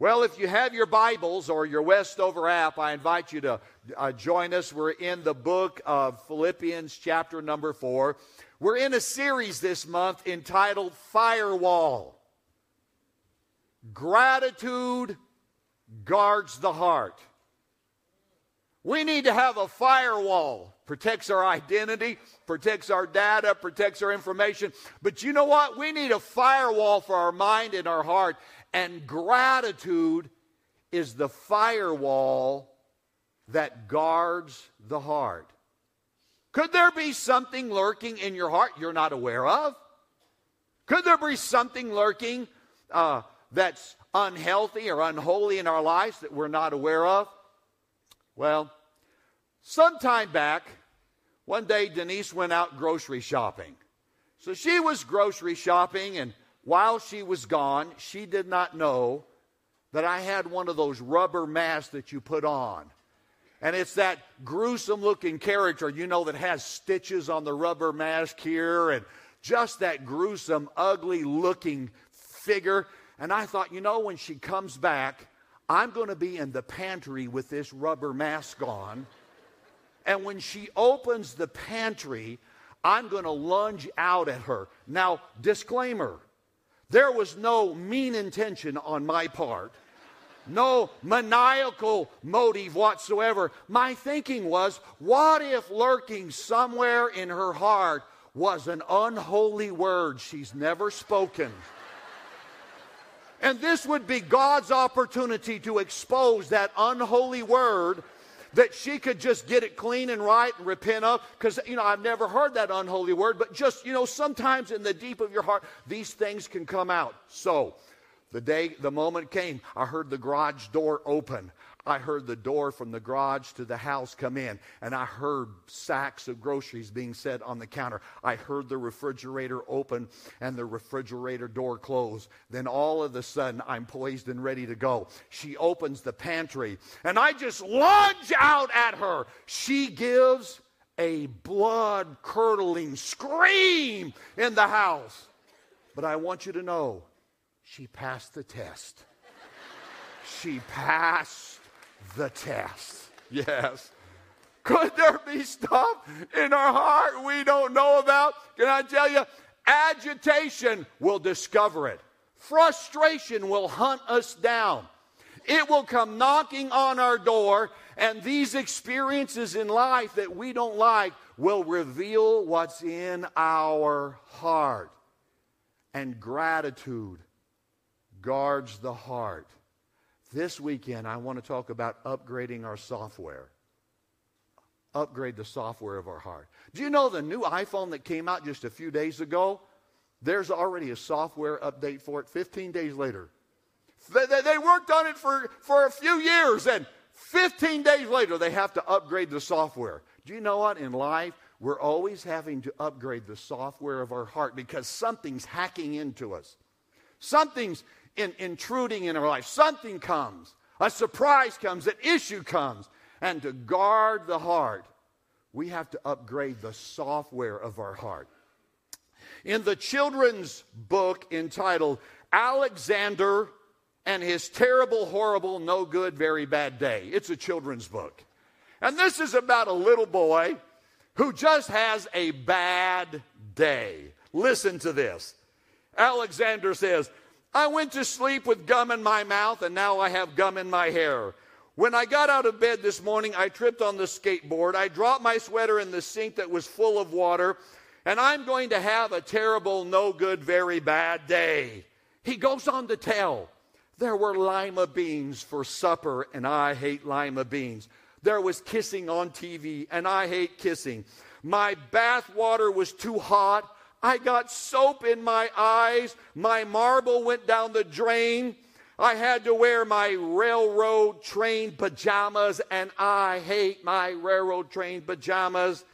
Well, if you have your Bibles or your Westover app, I invite you to uh, join us. We're in the book of Philippians, chapter number four. We're in a series this month entitled Firewall. Gratitude guards the heart. We need to have a firewall. Protects our identity, protects our data, protects our information. But you know what? We need a firewall for our mind and our heart. And gratitude is the firewall that guards the heart. Could there be something lurking in your heart you're not aware of? Could there be something lurking uh, that's unhealthy or unholy in our lives that we're not aware of? Well, some time back, one day Denise went out grocery shopping. So she was grocery shopping, and while she was gone, she did not know that I had one of those rubber masks that you put on. And it's that gruesome looking character, you know, that has stitches on the rubber mask here and just that gruesome, ugly looking figure. And I thought, you know, when she comes back, I'm going to be in the pantry with this rubber mask on. And when she opens the pantry, I'm going to lunge out at her. Now, disclaimer there was no mean intention on my part, no maniacal motive whatsoever. My thinking was what if lurking somewhere in her heart was an unholy word she's never spoken? And this would be God's opportunity to expose that unholy word that she could just get it clean and right and repent of. Because, you know, I've never heard that unholy word, but just, you know, sometimes in the deep of your heart, these things can come out. So, the day, the moment came, I heard the garage door open. I heard the door from the garage to the house come in, and I heard sacks of groceries being set on the counter. I heard the refrigerator open and the refrigerator door close. Then all of a sudden, I'm poised and ready to go. She opens the pantry, and I just lunge out at her. She gives a blood curdling scream in the house. But I want you to know, she passed the test. She passed the test. Yes. Could there be stuff in our heart we don't know about? Can I tell you? Agitation will discover it. Frustration will hunt us down. It will come knocking on our door, and these experiences in life that we don't like will reveal what's in our heart. And gratitude guards the heart. This weekend, I want to talk about upgrading our software. Upgrade the software of our heart. Do you know the new iPhone that came out just a few days ago? There's already a software update for it 15 days later. They, worked on it for, for a few years, and 15 days later, they have to upgrade the software. Do you know what? In life, we're always having to upgrade the software of our heart because something's hacking into us. Something's in, intruding in our life. Something comes, a surprise comes, an issue comes. And to guard the heart, we have to upgrade the software of our heart. In the children's book entitled Alexander and His Terrible, Horrible, No Good, Very Bad Day, it's a children's book. And this is about a little boy who just has a bad day. Listen to this. Alexander says, I went to sleep with gum in my mouth, and now I have gum in my hair. When I got out of bed this morning, I tripped on the skateboard. I dropped my sweater in the sink that was full of water, and I'm going to have a terrible, no good, very bad day. He goes on to tell there were lima beans for supper, and I hate lima beans. There was kissing on TV, and I hate kissing. My bath water was too hot. I got soap in my eyes. My marble went down the drain. I had to wear my railroad train pajamas, and I hate my railroad train pajamas.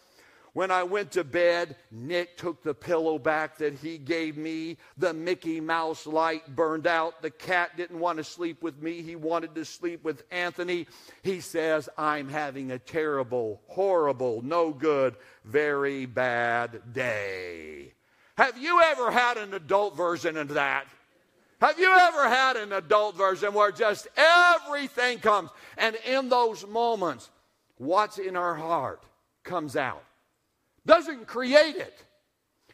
When I went to bed, Nick took the pillow back that he gave me. The Mickey Mouse light burned out. The cat didn't want to sleep with me. He wanted to sleep with Anthony. He says, I'm having a terrible, horrible, no good, very bad day. Have you ever had an adult version of that? Have you ever had an adult version where just everything comes? And in those moments, what's in our heart comes out. Doesn't create it.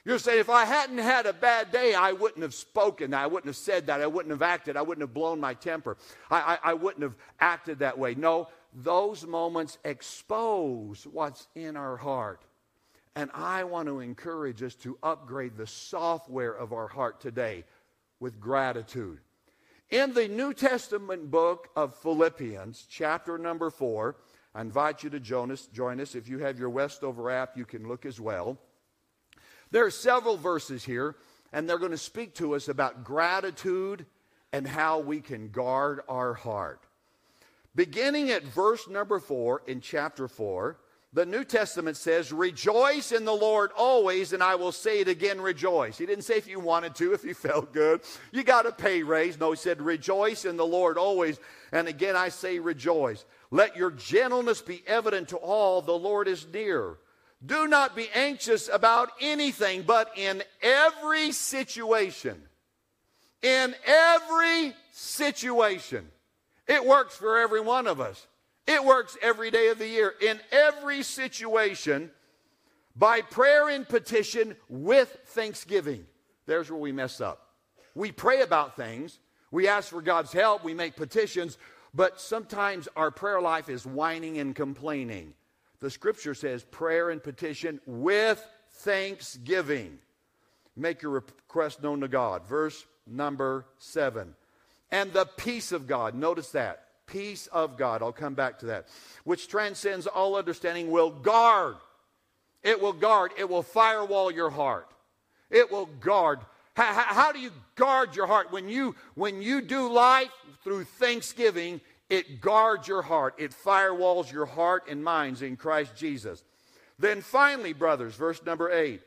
You're saying, if I hadn't had a bad day, I wouldn't have spoken I wouldn't have said that. I wouldn't have acted. I wouldn't have blown my temper. I, I, I wouldn't have acted that way. No, those moments expose what's in our heart. And I want to encourage us to upgrade the software of our heart today with gratitude. In the New Testament book of Philippians, chapter number four, I invite you to join us. Join us. If you have your Westover app, you can look as well. There are several verses here, and they're going to speak to us about gratitude and how we can guard our heart. Beginning at verse number four in chapter four, the New Testament says, Rejoice in the Lord always, and I will say it again, rejoice. He didn't say if you wanted to, if you felt good. You got a pay raise. No, he said, Rejoice in the Lord always. And again, I say, Rejoice. Let your gentleness be evident to all. The Lord is near. Do not be anxious about anything, but in every situation, in every situation, it works for every one of us. It works every day of the year, in every situation, by prayer and petition with thanksgiving. There's where we mess up. We pray about things, we ask for God's help, we make petitions, but sometimes our prayer life is whining and complaining. The scripture says prayer and petition with thanksgiving. Make your request known to God. Verse number seven. And the peace of God, notice that peace of God, I'll come back to that, which transcends all understanding, will guard. It will guard. It will firewall your heart. It will guard. How, how, do you guard your heart? When you, when you do life through thanksgiving, it guards your heart. It firewalls your heart and minds in Christ Jesus. Then finally, brothers, verse number eight,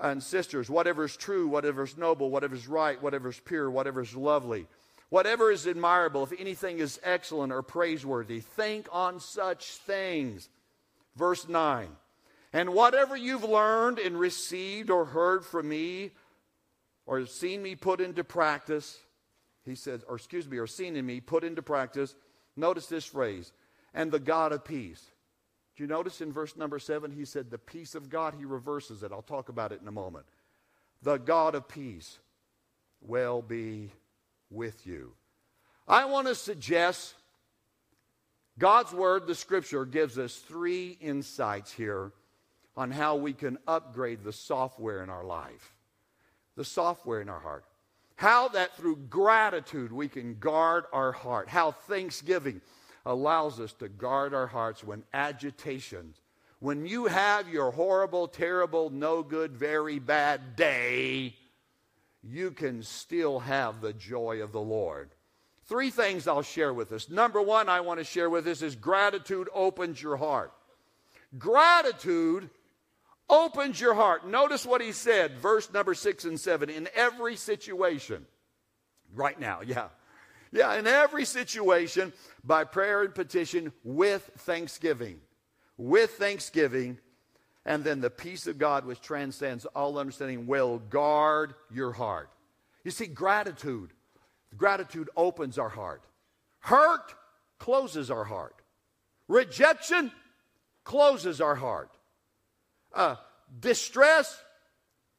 and sisters, whatever is true, whatever is noble, whatever is right, whatever is pure, whatever is lovely, Whatever is admirable, if anything is excellent or praiseworthy, think on such things. Verse 9. And whatever you've learned and received or heard from me or seen me put into practice, he says, or excuse me, or seen in me put into practice, notice this phrase, and the God of peace. Do you notice in verse number seven, he said, the peace of God, he reverses it. I'll talk about it in a moment. The God of peace will be with you. I want to suggest God's Word, the Scripture, gives us three insights here on how we can upgrade the software in our life, the software in our heart. How that through gratitude we can guard our heart. How thanksgiving allows us to guard our hearts when agitations, when you have your horrible, terrible, no good, very bad day, you can still have the joy of the Lord. Three things I'll share with us. Number one, I want to share with us is gratitude opens your heart. Gratitude opens your heart. Notice what he said, verse number six and seven. In every situation, right now, yeah. Yeah, in every situation, by prayer and petition with thanksgiving. With thanksgiving, and then the peace of God, which transcends all understanding, will guard your heart. You see, gratitude, gratitude opens our heart. Hurt closes our heart. Rejection closes our heart. Uh, distress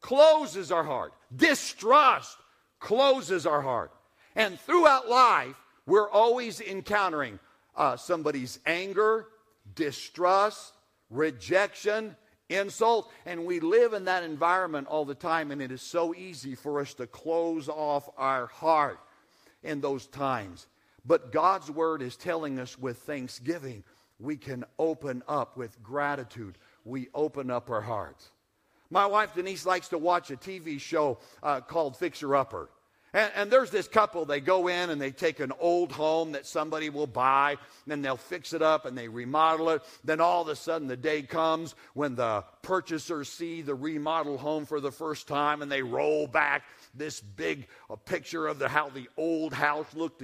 closes our heart. Distrust closes our heart. And throughout life, we're always encountering uh, somebody's anger, distrust, rejection, insult. And we live in that environment all the time, and it is so easy for us to close off our heart in those times. But God's word is telling us with thanksgiving, we can open up with gratitude. We open up our hearts. My wife Denise likes to watch a TV show uh, called Fixer Upper. And, and, there's this couple, they go in and they take an old home that somebody will buy, and then they'll fix it up and they remodel it. Then all of a sudden, the day comes when the purchasers see the remodeled home for the first time and they roll back this big picture of the, how the old house looked,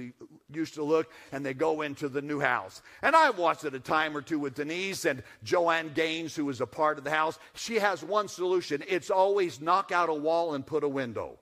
used to look, and they go into the new house. And I've watched it a time or two with Denise and Joanna Gaines, who is a part of the house. She has one solution it's always knock out a wall and put a window.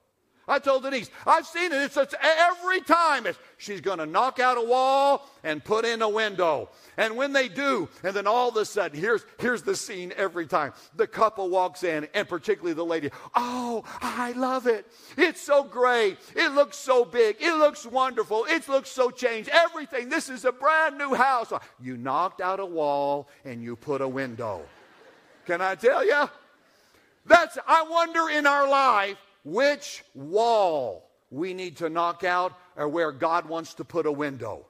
I told Denise, I've seen it. It's, it's every time it's, she's going to knock out a wall and put in a window. And when they do, and then all of a sudden, here's, here's the scene every time. The couple walks in, and particularly the lady, oh, I love it. It's so great. It looks so big. It looks wonderful. It looks so changed. Everything. This is a brand new house. You knocked out a wall and you put a window. Can I tell you? That's, I wonder in our life which wall we need to knock out or where God wants to put a window.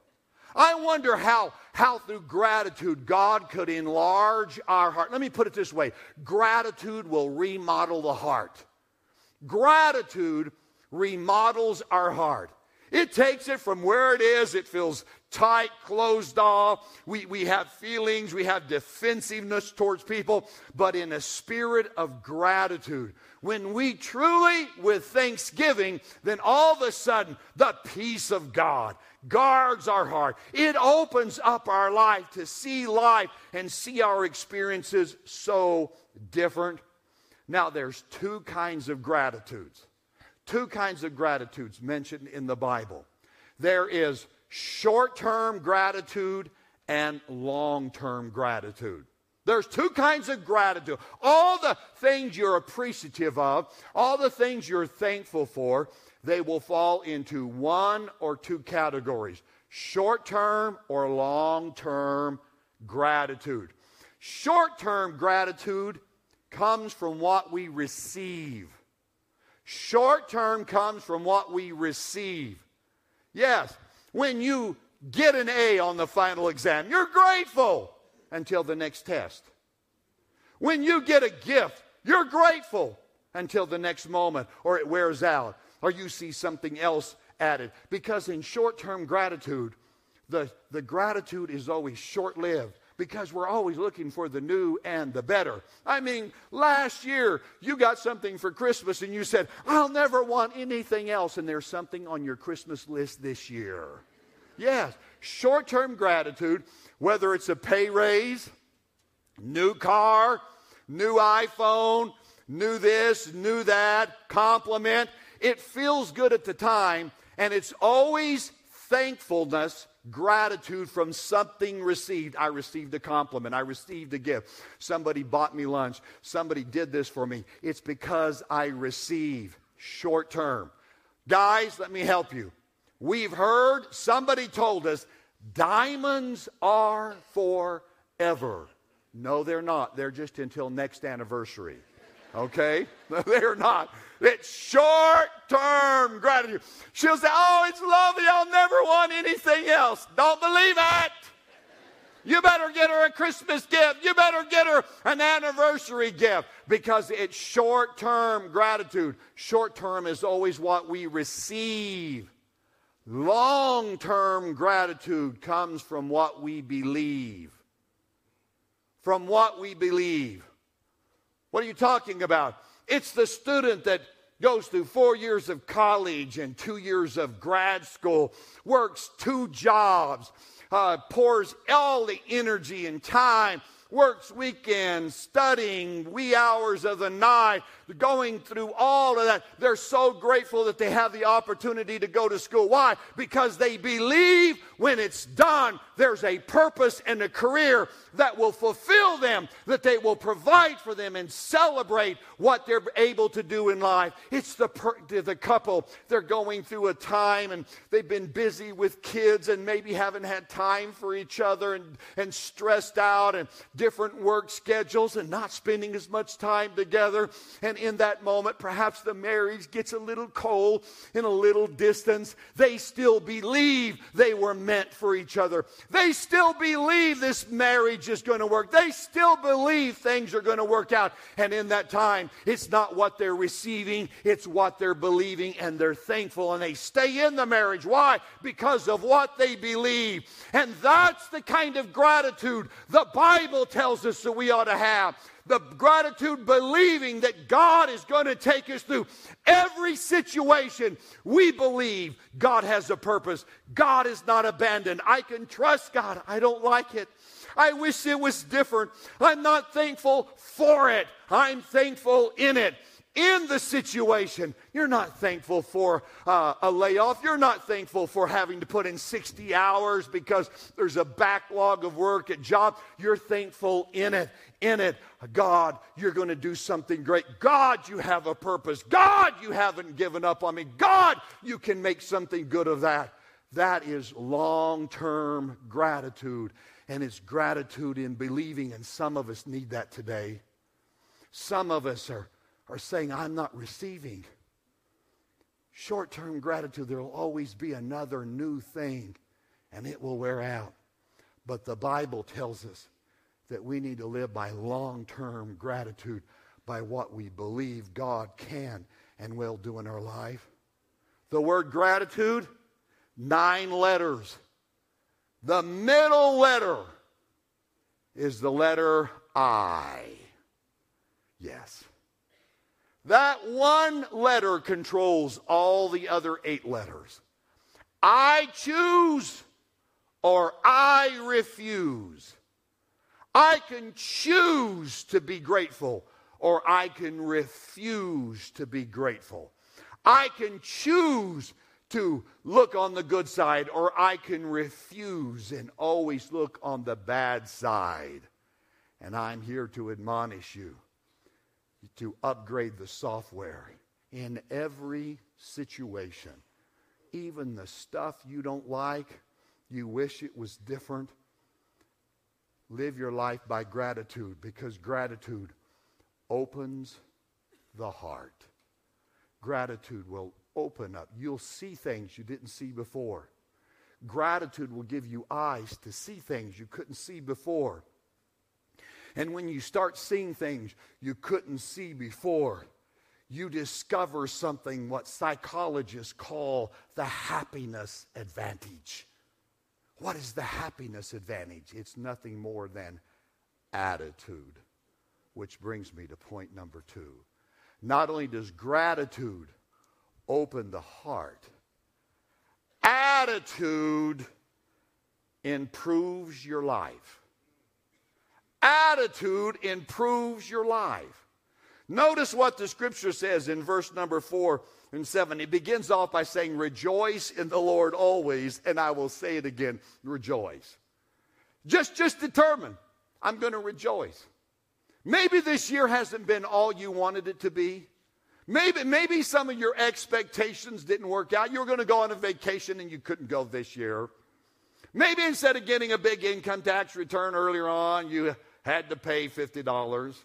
I wonder how, how through gratitude God could enlarge our heart. Let me put it this way gratitude will remodel the heart. Gratitude remodels our heart. It takes it from where it is, it feels tight, closed off. We, we have feelings, we have defensiveness towards people, but in a spirit of gratitude. When we truly, with thanksgiving, then all of a sudden the peace of God guards our heart. It opens up our life to see life and see our experiences so different. Now, there's two kinds of gratitudes. Two kinds of gratitudes mentioned in the Bible. There is short term gratitude and long term gratitude. There's two kinds of gratitude. All the things you're appreciative of, all the things you're thankful for, they will fall into one or two categories short term or long term gratitude. Short term gratitude comes from what we receive. Short term comes from what we receive. Yes, when you get an A on the final exam, you're grateful until the next test. When you get a gift, you're grateful until the next moment or it wears out or you see something else added. Because in short term gratitude, the, the gratitude is always short lived because we're always looking for the new and the better. I mean, last year you got something for Christmas and you said, I'll never want anything else, and there's something on your Christmas list this year. Yes, short term gratitude, whether it's a pay raise, new car, new iPhone, new this, new that, compliment, it feels good at the time, and it's always thankfulness, gratitude from something received. I received a compliment. I received a gift. Somebody bought me lunch. Somebody did this for me. It's because I receive short term. Guys, let me help you. We've heard, somebody told us, diamonds are forever. No, they're not. They're just until next anniversary. Okay? they're not. It's short term gratitude. She'll say, Oh, it's lovely. I'll never want anything else. Don't believe it. You better get her a Christmas gift. You better get her an anniversary gift because it's short term gratitude. Short term is always what we receive. Long term gratitude comes from what we believe. From what we believe. What are you talking about? It's the student that goes through four years of college and two years of grad school, works two jobs, uh, pours all the energy and time, works weekends, studying wee hours of the night, going through all of that. They're so grateful that they have the opportunity to go to school. Why? Because they believe when it's done, there's a purpose and a career that will fulfill them, that they will provide for them and celebrate what they're able to do in life. It's the, per- the couple, they're going through a time and they've been busy with kids and maybe haven't had time for each other and, and stressed out and different work schedules and not spending as much time together. And in that moment, perhaps the marriage gets a little cold in a little distance. They still believe they were meant for each other. They still believe this marriage is going to work. They still believe things are going to work out. And in that time, it's not what they're receiving, it's what they're believing, and they're thankful and they stay in the marriage. Why? Because of what they believe. And that's the kind of gratitude the Bible tells us that we ought to have the gratitude, believing that God is going to take us through every situation. We believe God has a purpose. God is not abandoned. I can trust God. I don't like it. I wish it was different. I'm not thankful for it. I'm thankful in it. in the situation. You're not thankful for uh, a layoff. You're not thankful for having to put in 60 hours because there's a backlog of work at job. You're thankful in it. In it, God, you're going to do something great. God, you have a purpose. God, you haven't given up on me. God, you can make something good of that. That is long term gratitude, and it's gratitude in believing, and some of us need that today. Some of us are are saying, I'm not receiving. Short term gratitude, there will always be another new thing and it will wear out. But the Bible tells us that we need to live by long term gratitude, by what we believe God can and will do in our life. The word gratitude, nine letters. The middle letter is the letter I. Yes. That one letter controls all the other eight letters. I choose or I refuse. I can choose to be grateful or I can refuse to be grateful. I can choose to look on the good side or I can refuse and always look on the bad side. And I'm here to admonish you to upgrade the software in every situation. Even the stuff you don't like, you wish it was different. Live your life by gratitude because gratitude opens the heart. Gratitude will open up. You'll see things you didn't see before. Gratitude will give you eyes to see things you couldn't see before. And when you start seeing things you couldn't see before, you discover something what psychologists call the happiness advantage. What is the happiness advantage? It's nothing more than attitude, which brings me to point number two. Not only does gratitude open the heart, attitude improves your life. Attitude improves your life. Notice what the scripture says in verse number four and seven. It begins off by saying, Rejoice in the Lord always, and I will say it again, rejoice. Just, just determine, I'm going to rejoice. Maybe this year hasn't been all you wanted it to be. Maybe, maybe some of your expectations didn't work out. You were going to go on a vacation and you couldn't go this year. Maybe instead of getting a big income tax return earlier on, you had to pay $50.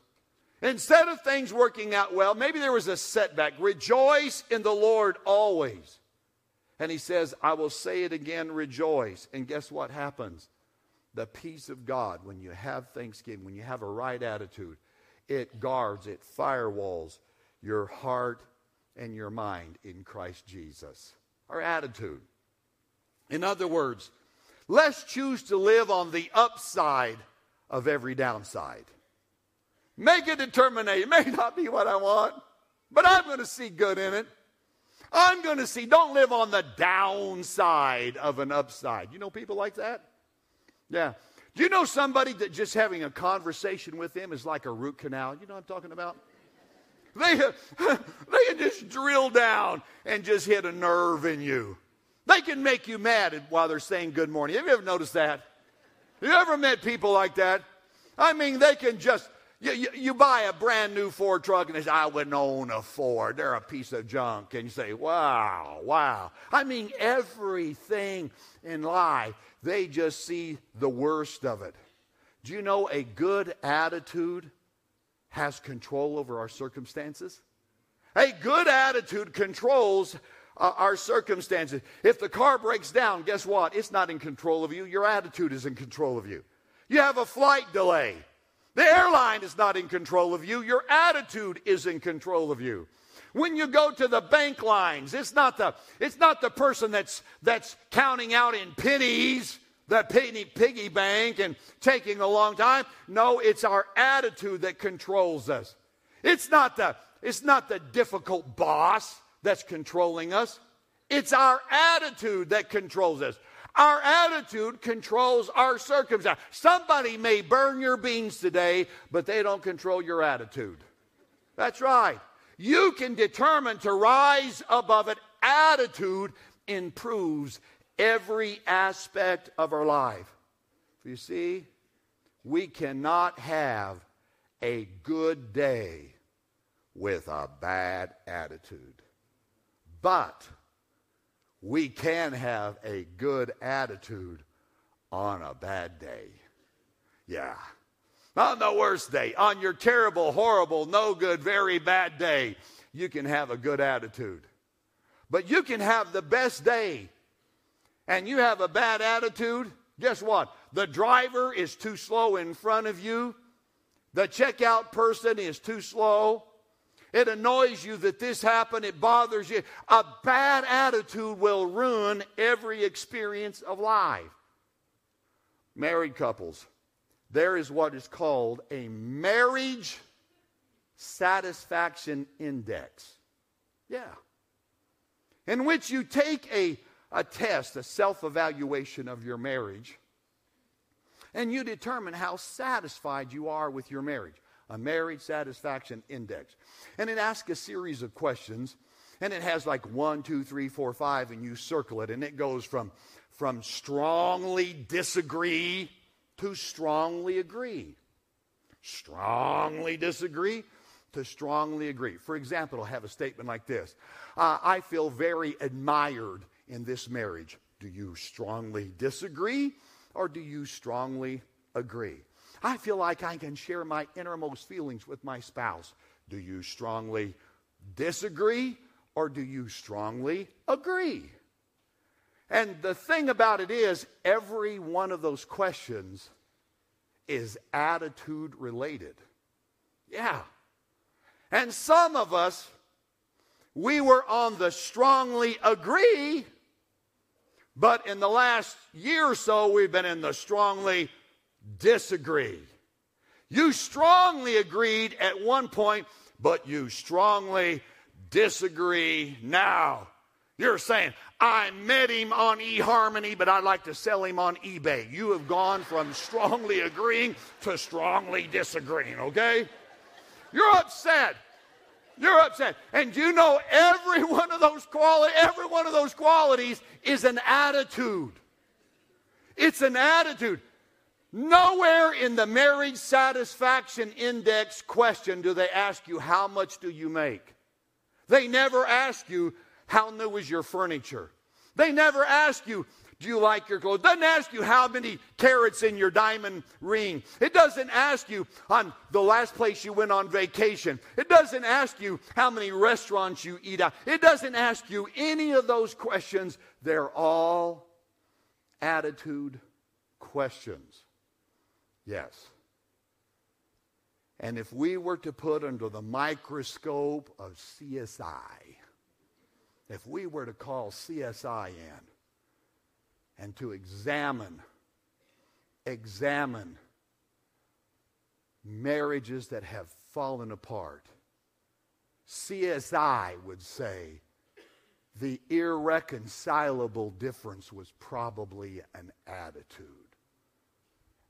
Instead of things working out well, maybe there was a setback. Rejoice in the Lord always. And he says, I will say it again, rejoice. And guess what happens? The peace of God, when you have thanksgiving, when you have a right attitude, it guards, it firewalls your heart and your mind in Christ Jesus. Our attitude. In other words, let's choose to live on the upside of every downside. Make a determination. It may not be what I want, but I'm going to see good in it. I'm going to see, don't live on the downside of an upside. You know people like that? Yeah. Do you know somebody that just having a conversation with them is like a root canal? You know what I'm talking about? They, they can just drill down and just hit a nerve in you. They can make you mad while they're saying good morning. Have you ever noticed that? You ever met people like that? I mean, they can just, you, you, you, buy a brand new Ford truck and they say, I wouldn't own a Ford. They're a piece of junk. And you say, wow, wow. I mean, everything in life, they just see the worst of it. Do you know a good attitude has control over our circumstances? A good attitude controls uh, our circumstances. If the car breaks down, guess what? It's not in control of you. Your attitude is in control of you. You have a flight delay. The airline is not in control of you. Your attitude is in control of you. When you go to the bank lines, it's not the, it's not the person that's, that's counting out in pennies, the penny piggy bank and taking a long time. No, it's our attitude that controls us. It's not the, it's not the difficult boss that's controlling us. It's our attitude that controls us. Our attitude controls our circumstance. Somebody may burn your beans today, but they don't control your attitude. That's right. you can determine to rise above it. Attitude improves every aspect of our life. You see, we cannot have a good day with a bad attitude. But we can have a good attitude on a bad day. Yeah. On the worst day, on your terrible, horrible, no good, very bad day, you can have a good attitude. But you can have the best day and you have a bad attitude. Guess what? The driver is too slow in front of you. The checkout person is too slow. It annoys you that this happened. It bothers you. A bad attitude will ruin every experience of life. Married couples, there is what is called a marriage satisfaction index. Yeah. In which you take a, a test, a self evaluation of your marriage, and you determine how satisfied you are with your marriage. A marriage satisfaction index. And it asks a series of questions, and it has like one, two, three, four, five, and you circle it, and it goes from, from strongly disagree to strongly agree. Strongly disagree to strongly agree. For example, I'll have a statement like this uh, I feel very admired in this marriage. Do you strongly disagree or do you strongly agree? I feel like I can share my innermost feelings with my spouse. Do you strongly disagree or do you strongly agree? And the thing about it is, every one of those questions is attitude related. Yeah. And some of us, we were on the strongly agree, but in the last year or so, we've been in the strongly disagree. You strongly agreed at one point, but you strongly disagree now. You're saying, I met him on eHarmony, but I'd like to sell him on eBay. You have gone from strongly agreeing to strongly disagreeing, okay? You're upset. You're upset. And you know every one of those qualities, every one of those qualities is an attitude. It's an attitude. Nowhere in the marriage satisfaction index question do they ask you, How much do you make? They never ask you, How new is your furniture? They never ask you, do you like your clothes? It doesn't ask you how many carats in your diamond ring. It doesn't ask you on the last place you went on vacation. It doesn't ask you how many restaurants you eat at. It doesn't ask you any of those questions. They're all attitude questions. Yes. And if we were to put under the microscope of CSI, if we were to call CSI in and to examine, examine marriages that have fallen apart, CSI would say the irreconcilable difference was probably an attitude.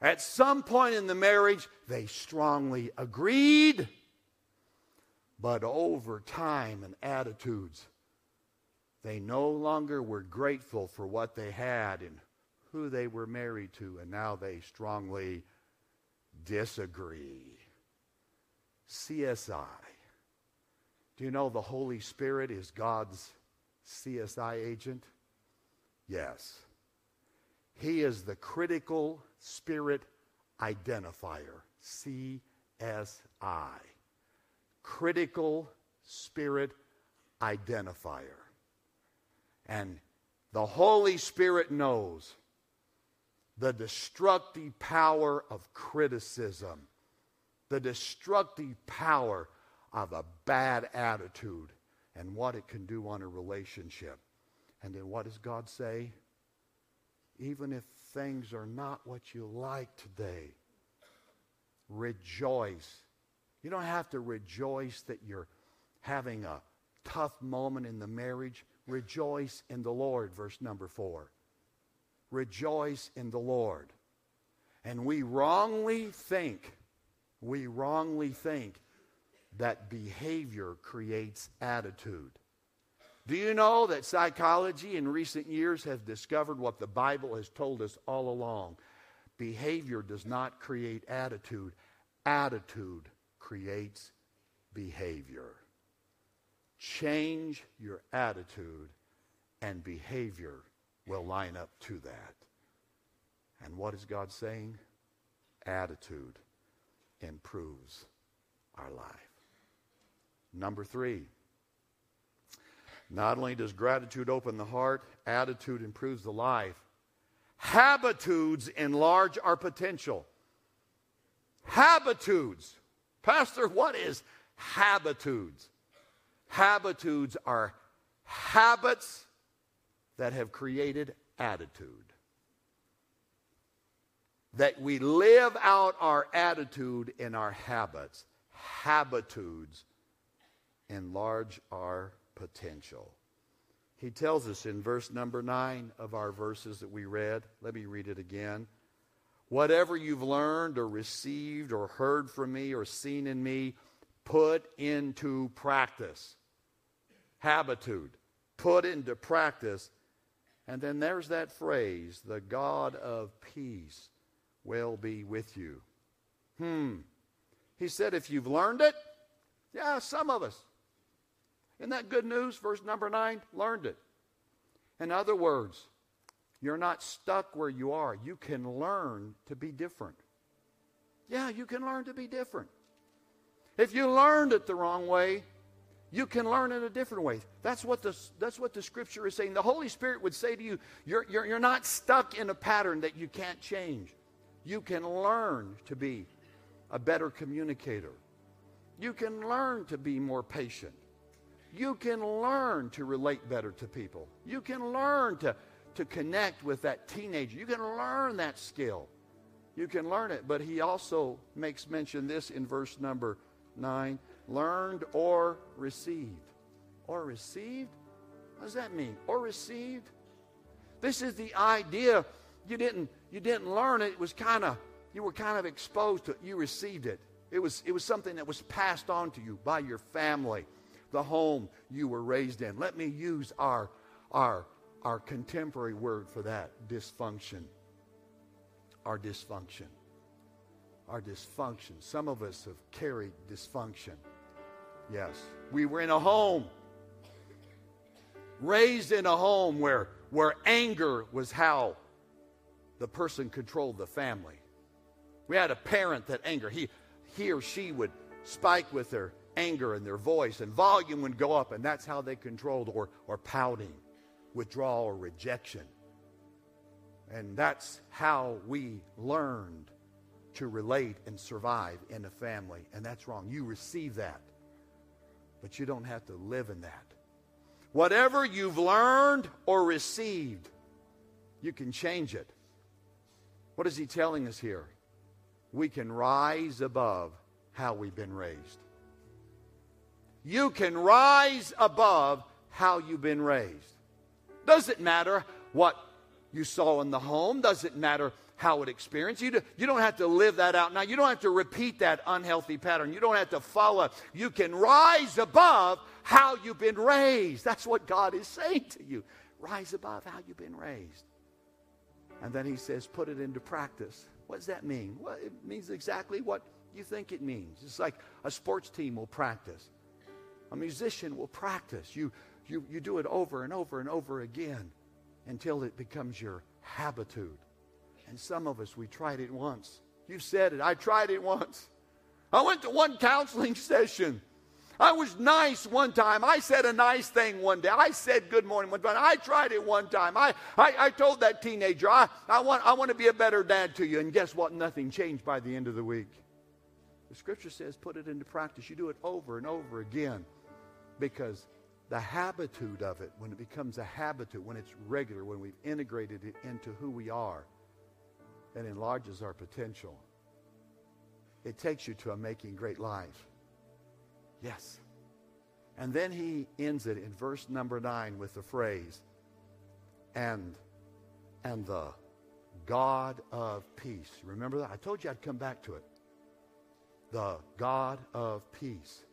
At some point in the marriage, they strongly agreed, but over time and attitudes, they no longer were grateful for what they had and who they were married to, and now they strongly disagree. CSI. Do you know the Holy Spirit is God's CSI agent? Yes. He is the critical spirit identifier, CSI. Critical spirit identifier. And the Holy Spirit knows the destructive power of criticism, the destructive power of a bad attitude, and what it can do on a relationship. And then what does God say? Even if things are not what you like today, rejoice. You don't have to rejoice that you're having a tough moment in the marriage. Rejoice in the Lord, verse number four. Rejoice in the Lord. And we wrongly think, we wrongly think that behavior creates attitude. Do you know that psychology in recent years has discovered what the Bible has told us all along? Behavior does not create attitude, attitude creates behavior. Change your attitude, and behavior will line up to that. And what is God saying? Attitude improves our life. Number three, not only does gratitude open the heart, attitude improves the life. Habitudes enlarge our potential. Habitudes. Pastor, what is habitudes? Habitudes are habits that have created attitude. That we live out our attitude in our habits. Habitudes enlarge our potential. He tells us in verse number nine of our verses that we read. Let me read it again. Whatever you've learned or received or heard from me or seen in me, put into practice. Habitude. Put into practice. And then there's that phrase the God of peace will be with you. Hmm. He said, if you've learned it, yeah, some of us. Isn't that good news? Verse number nine, learned it. In other words, you're not stuck where you are. You can learn to be different. Yeah, you can learn to be different. If you learned it the wrong way, you can learn it a different way. That's what the, that's what the scripture is saying. The Holy Spirit would say to you, you're, you're, you're not stuck in a pattern that you can't change. You can learn to be a better communicator. You can learn to be more patient. You can learn to relate better to people. You can learn to, to connect with that teenager. You can learn that skill. You can learn it. But he also makes mention this in verse number 9 learned or received. Or received? What does that mean? Or received? This is the idea. You didn't, you didn't learn it. It was kind of, you were kind of exposed to it. You received it. It was, it was something that was passed on to you by your family the home you were raised in. Let me use our, our, our contemporary word for that dysfunction. Our dysfunction. Our dysfunction. Some of us have carried dysfunction. Yes. We were in a home, raised in a home where, where anger was how the person controlled the family. We had a parent that anger, he, he or she would spike with their anger in their voice, and volume would go up, and that's how they controlled, or, or pouting, withdrawal, or rejection. And that's how we learned to relate and survive in a family. And that's wrong. You receive that, but you don't have to live in that. Whatever you've learned or received, you can change it. What is he telling us here? We can rise above how we've been raised you can rise above how you've been raised. Doesn't matter what you saw in the home, doesn't matter how it experienced. You, do, you don't have to live that out now. You don't have to repeat that unhealthy pattern. You don't have to follow. You can rise above how you've been raised. That's what God is saying to you. Rise above how you've been raised. And then he says, put it into practice. What does that mean? Well, it means exactly what you think it means. It's like a sports team will practice. A musician will practice. You, you, you do it over and over and over again until it becomes your habitude. And some of us, we tried it once. You said it. I tried it once. I went to one counseling session. I was nice one time. I said a nice thing one day. I said good morning one time. I tried it one time. I, I, I told that teenager, I, I, want, I want to be a better dad to you. And guess what? Nothing changed by the end of the week. The scripture says put it into practice. You do it over and over again because the habitude of it, when it becomes a habitude, when it's regular, when we've integrated it into who we are, it enlarges our potential. It takes you to a making great life. Yes. And then he ends it in verse number nine with the phrase, and and the God of peace. Remember that? I told you I'd come back to it. The God of peace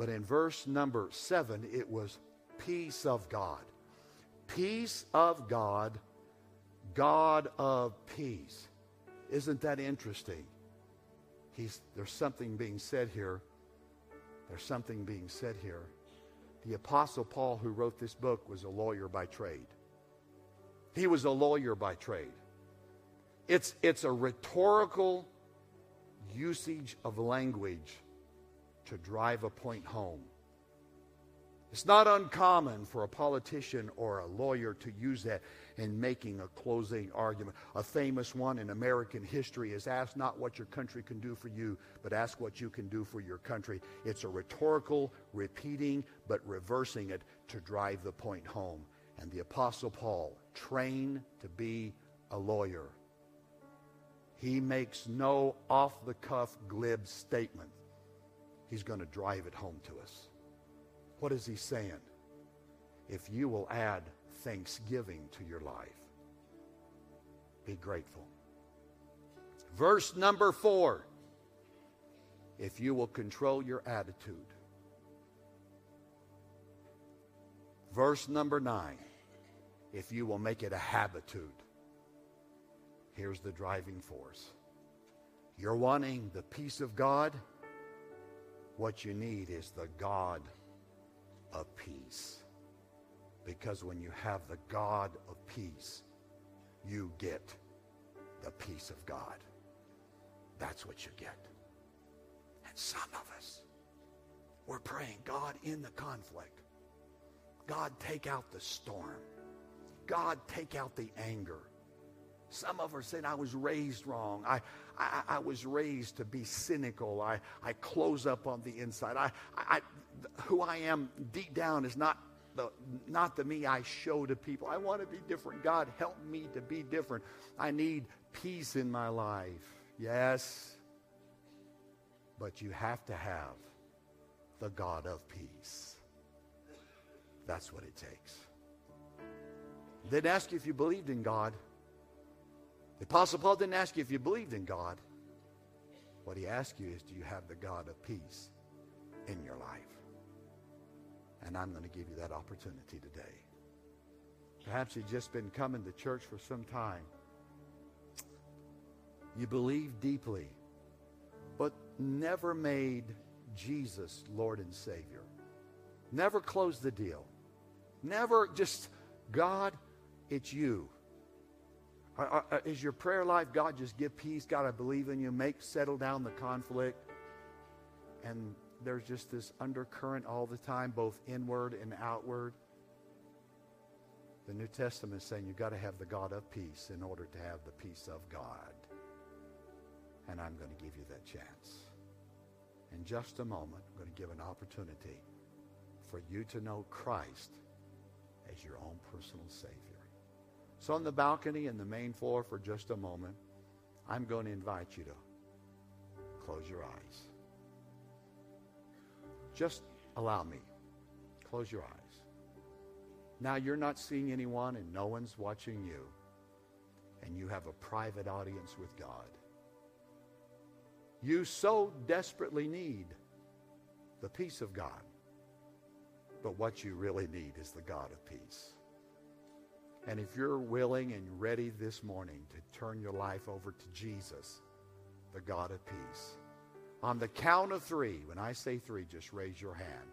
But in verse number seven, it was peace of God. Peace of God, God of peace. Isn't that interesting? He's, there's something being said here. There's something being said here. The Apostle Paul, who wrote this book, was a lawyer by trade. He was a lawyer by trade. It's, it's a rhetorical usage of language to drive a point home. It's not uncommon for a politician or a lawyer to use that in making a closing argument. A famous one in American history is ask not what your country can do for you, but ask what you can do for your country. It's a rhetorical, repeating, but reversing it to drive the point home. And the Apostle Paul, trained to be a lawyer, he makes no off the cuff, glib statement. He's going to drive it home to us. What is he saying? If you will add thanksgiving to your life, be grateful. Verse number four if you will control your attitude. Verse number nine if you will make it a habitude. Here's the driving force. You're wanting the peace of God. What you need is the God of peace. Because when you have the God of peace, you get the peace of God. That's what you get. And some of us, we're praying, God, in the conflict. God, take out the storm. God, take out the anger. Some of us saying, I was raised wrong. I, I, I, was raised to be cynical. I, I close up on the inside. I, I, who I am deep down is not the, not the me I show to people. I want to be different. God, help me to be different. I need peace in my life. Yes. But you have to have the God of peace. That's what it takes. Didn't ask you if you believed in God. The Apostle Paul didn't ask you if you believed in God. What he asked you is, do you have the God of peace in your life? And I'm going to give you that opportunity today. Perhaps you've just been coming to church for some time. You believe deeply, but never made Jesus Lord and Savior. Never closed the deal. Never just, God, it's you. Is your prayer life, God, just give peace? God, I believe in you. Make, settle down the conflict. And there's just this undercurrent all the time, both inward and outward. The New Testament is saying you've got to have the God of peace in order to have the peace of God. And I'm going to give you that chance. In just a moment, I'm going to give an opportunity for you to know Christ as your own personal Savior. So on the balcony and the main floor for just a moment, I'm going to invite you to close your eyes. Just allow me. Close your eyes. Now you're not seeing anyone and no one's watching you. And you have a private audience with God. You so desperately need the peace of God. But what you really need is the God of peace. And if you're willing and ready this morning to turn your life over to Jesus, the God of peace, on the count of three, when I say three, just raise your hand.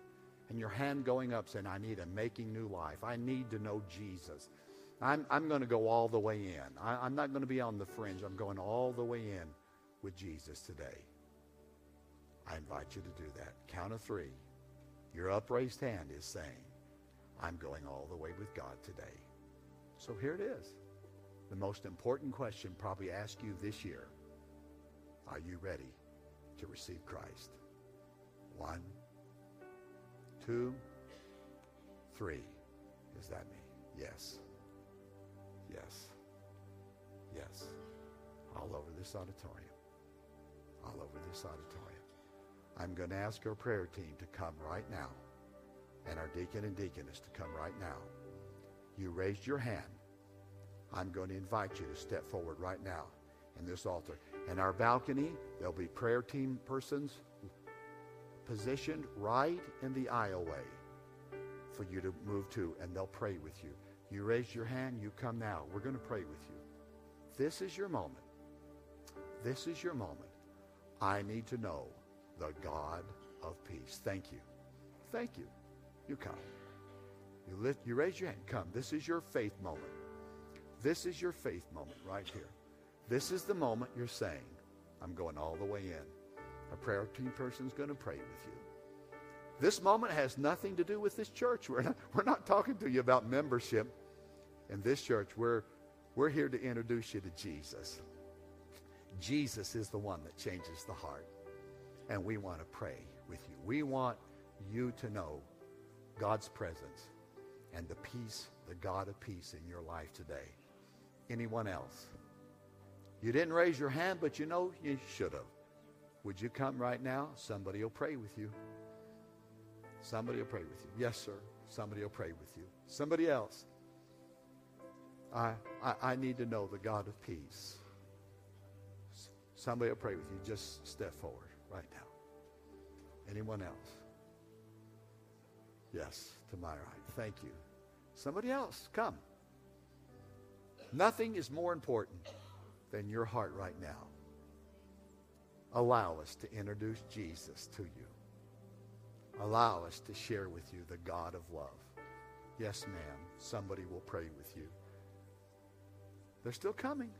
And your hand going up saying, I need a making new life. I need to know Jesus. I'm, I'm going to go all the way in. I, I'm not going to be on the fringe. I'm going all the way in with Jesus today. I invite you to do that. Count of three. Your upraised hand is saying, I'm going all the way with God today. So here it is. The most important question probably asked you this year. Are you ready to receive Christ? One, two, three. Is that me? Yes. Yes. Yes. All over this auditorium. All over this auditorium. I'm going to ask our prayer team to come right now and our deacon and deaconess to come right now. You raised your hand. I'm going to invite you to step forward right now in this altar. In our balcony, there'll be prayer team persons positioned right in the aisleway for you to move to, and they'll pray with you. You raise your hand, you come now. We're going to pray with you. This is your moment. This is your moment. I need to know the God of peace. Thank you. Thank you. You come. You lift, you raise your hand. Come. This is your faith moment. This is your faith moment right here. This is the moment you're saying, I'm going all the way in. A prayer team person is going to pray with you. This moment has nothing to do with this church. We're not, we're not talking to you about membership in this church. We're, we're here to introduce you to Jesus. Jesus is the one that changes the heart. And we want to pray with you. We want you to know God's presence and the peace, the God of peace in your life today. Anyone else? You didn't raise your hand, but you know you should have. Would you come right now? Somebody will pray with you. Somebody will pray with you. Yes, sir. Somebody will pray with you. Somebody else. I, I, I need to know the God of peace. Somebody will pray with you. Just step forward right now. Anyone else? Yes, to my right. Thank you. Somebody else, come. Nothing is more important than your heart right now. Allow us to introduce Jesus to you. Allow us to share with you the God of love. Yes, ma'am. Somebody will pray with you. They're still coming.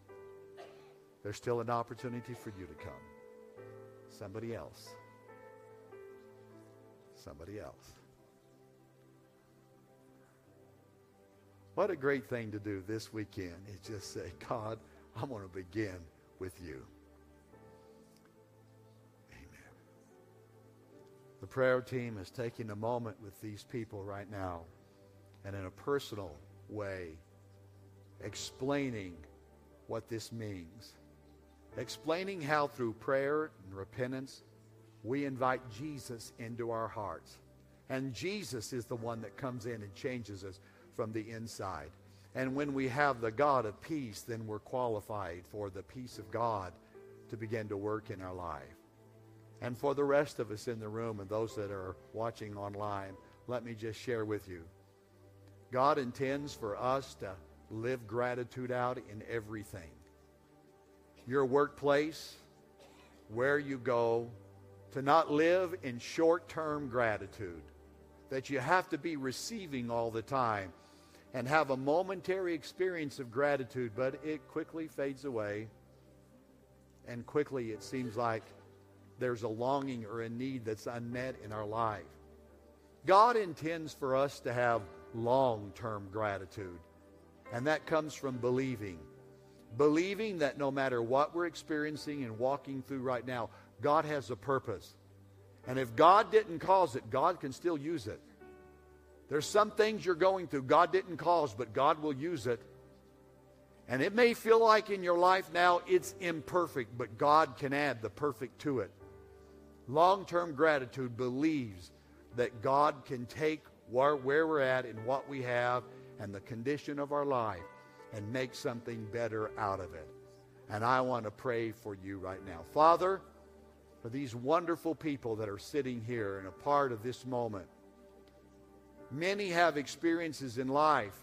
There's still an opportunity for you to come. Somebody else. Somebody else. What a great thing to do this weekend is just say, God, I'm going to begin with you. Amen. The prayer team is taking a moment with these people right now and in a personal way explaining what this means. Explaining how through prayer and repentance we invite Jesus into our hearts. And Jesus is the one that comes in and changes us from the inside. And when we have the God of peace, then we're qualified for the peace of God to begin to work in our life. And for the rest of us in the room and those that are watching online, let me just share with you. God intends for us to live gratitude out in everything. Your workplace, where you go, to not live in short term gratitude, that you have to be receiving all the time and have a momentary experience of gratitude, but it quickly fades away. And quickly it seems like there's a longing or a need that's unmet in our life. God intends for us to have long term gratitude, and that comes from believing. Believing that no matter what we're experiencing and walking through right now, God has a purpose. And if God didn't cause it, God can still use it. There's some things you're going through God didn't cause, but God will use it. And it may feel like in your life now it's imperfect, but God can add the perfect to it. Long term gratitude believes that God can take where, we're at and what we have and the condition of our life and make something better out of it. And I want to pray for you right now. Father, for these wonderful people that are sitting here and a part of this moment, many have experiences in life.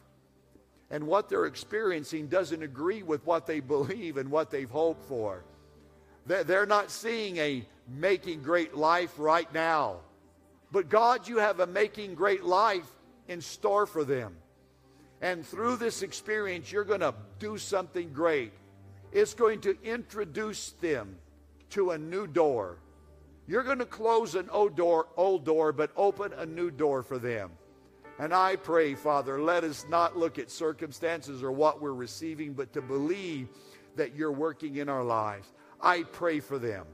And what they're experiencing doesn't agree with what they believe and what they've hoped for. They're not seeing a making great life right now. But God, you have a making great life in store for them. And through this experience, you're going to do something great. It's going to introduce them to a new door. You're going to close an old door, old door, but open a new door for them. And I pray, Father, let us not look at circumstances or what we're receiving, but to believe that you're working in our lives. I pray for them.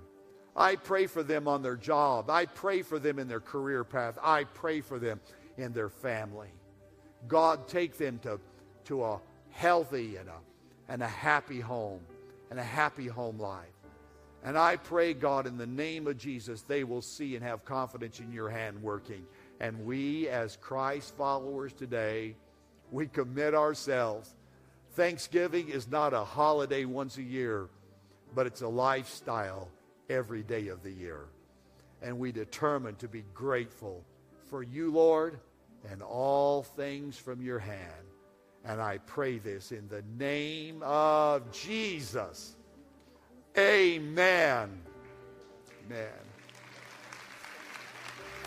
I pray for them on their job. I pray for them in their career path. I pray for them in their family. God, take them to, to a healthy and a, and a happy home and a happy home life. And I pray, God, in the name of Jesus, they will see and have confidence in your hand working. And we, as Christ followers today, we commit ourselves. Thanksgiving is not a holiday once a year, but it's a lifestyle every day of the year. and we determine to be grateful for you, Lord, and all things from your hand. And I pray this in the name of Jesus. Amen. Amen.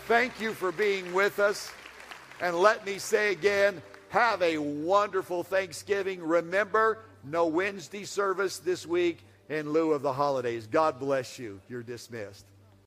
Thank you for being with us. And let me say again, have a wonderful Thanksgiving. Remember, no Wednesday service this week in lieu of the holidays. God bless you. You're dismissed.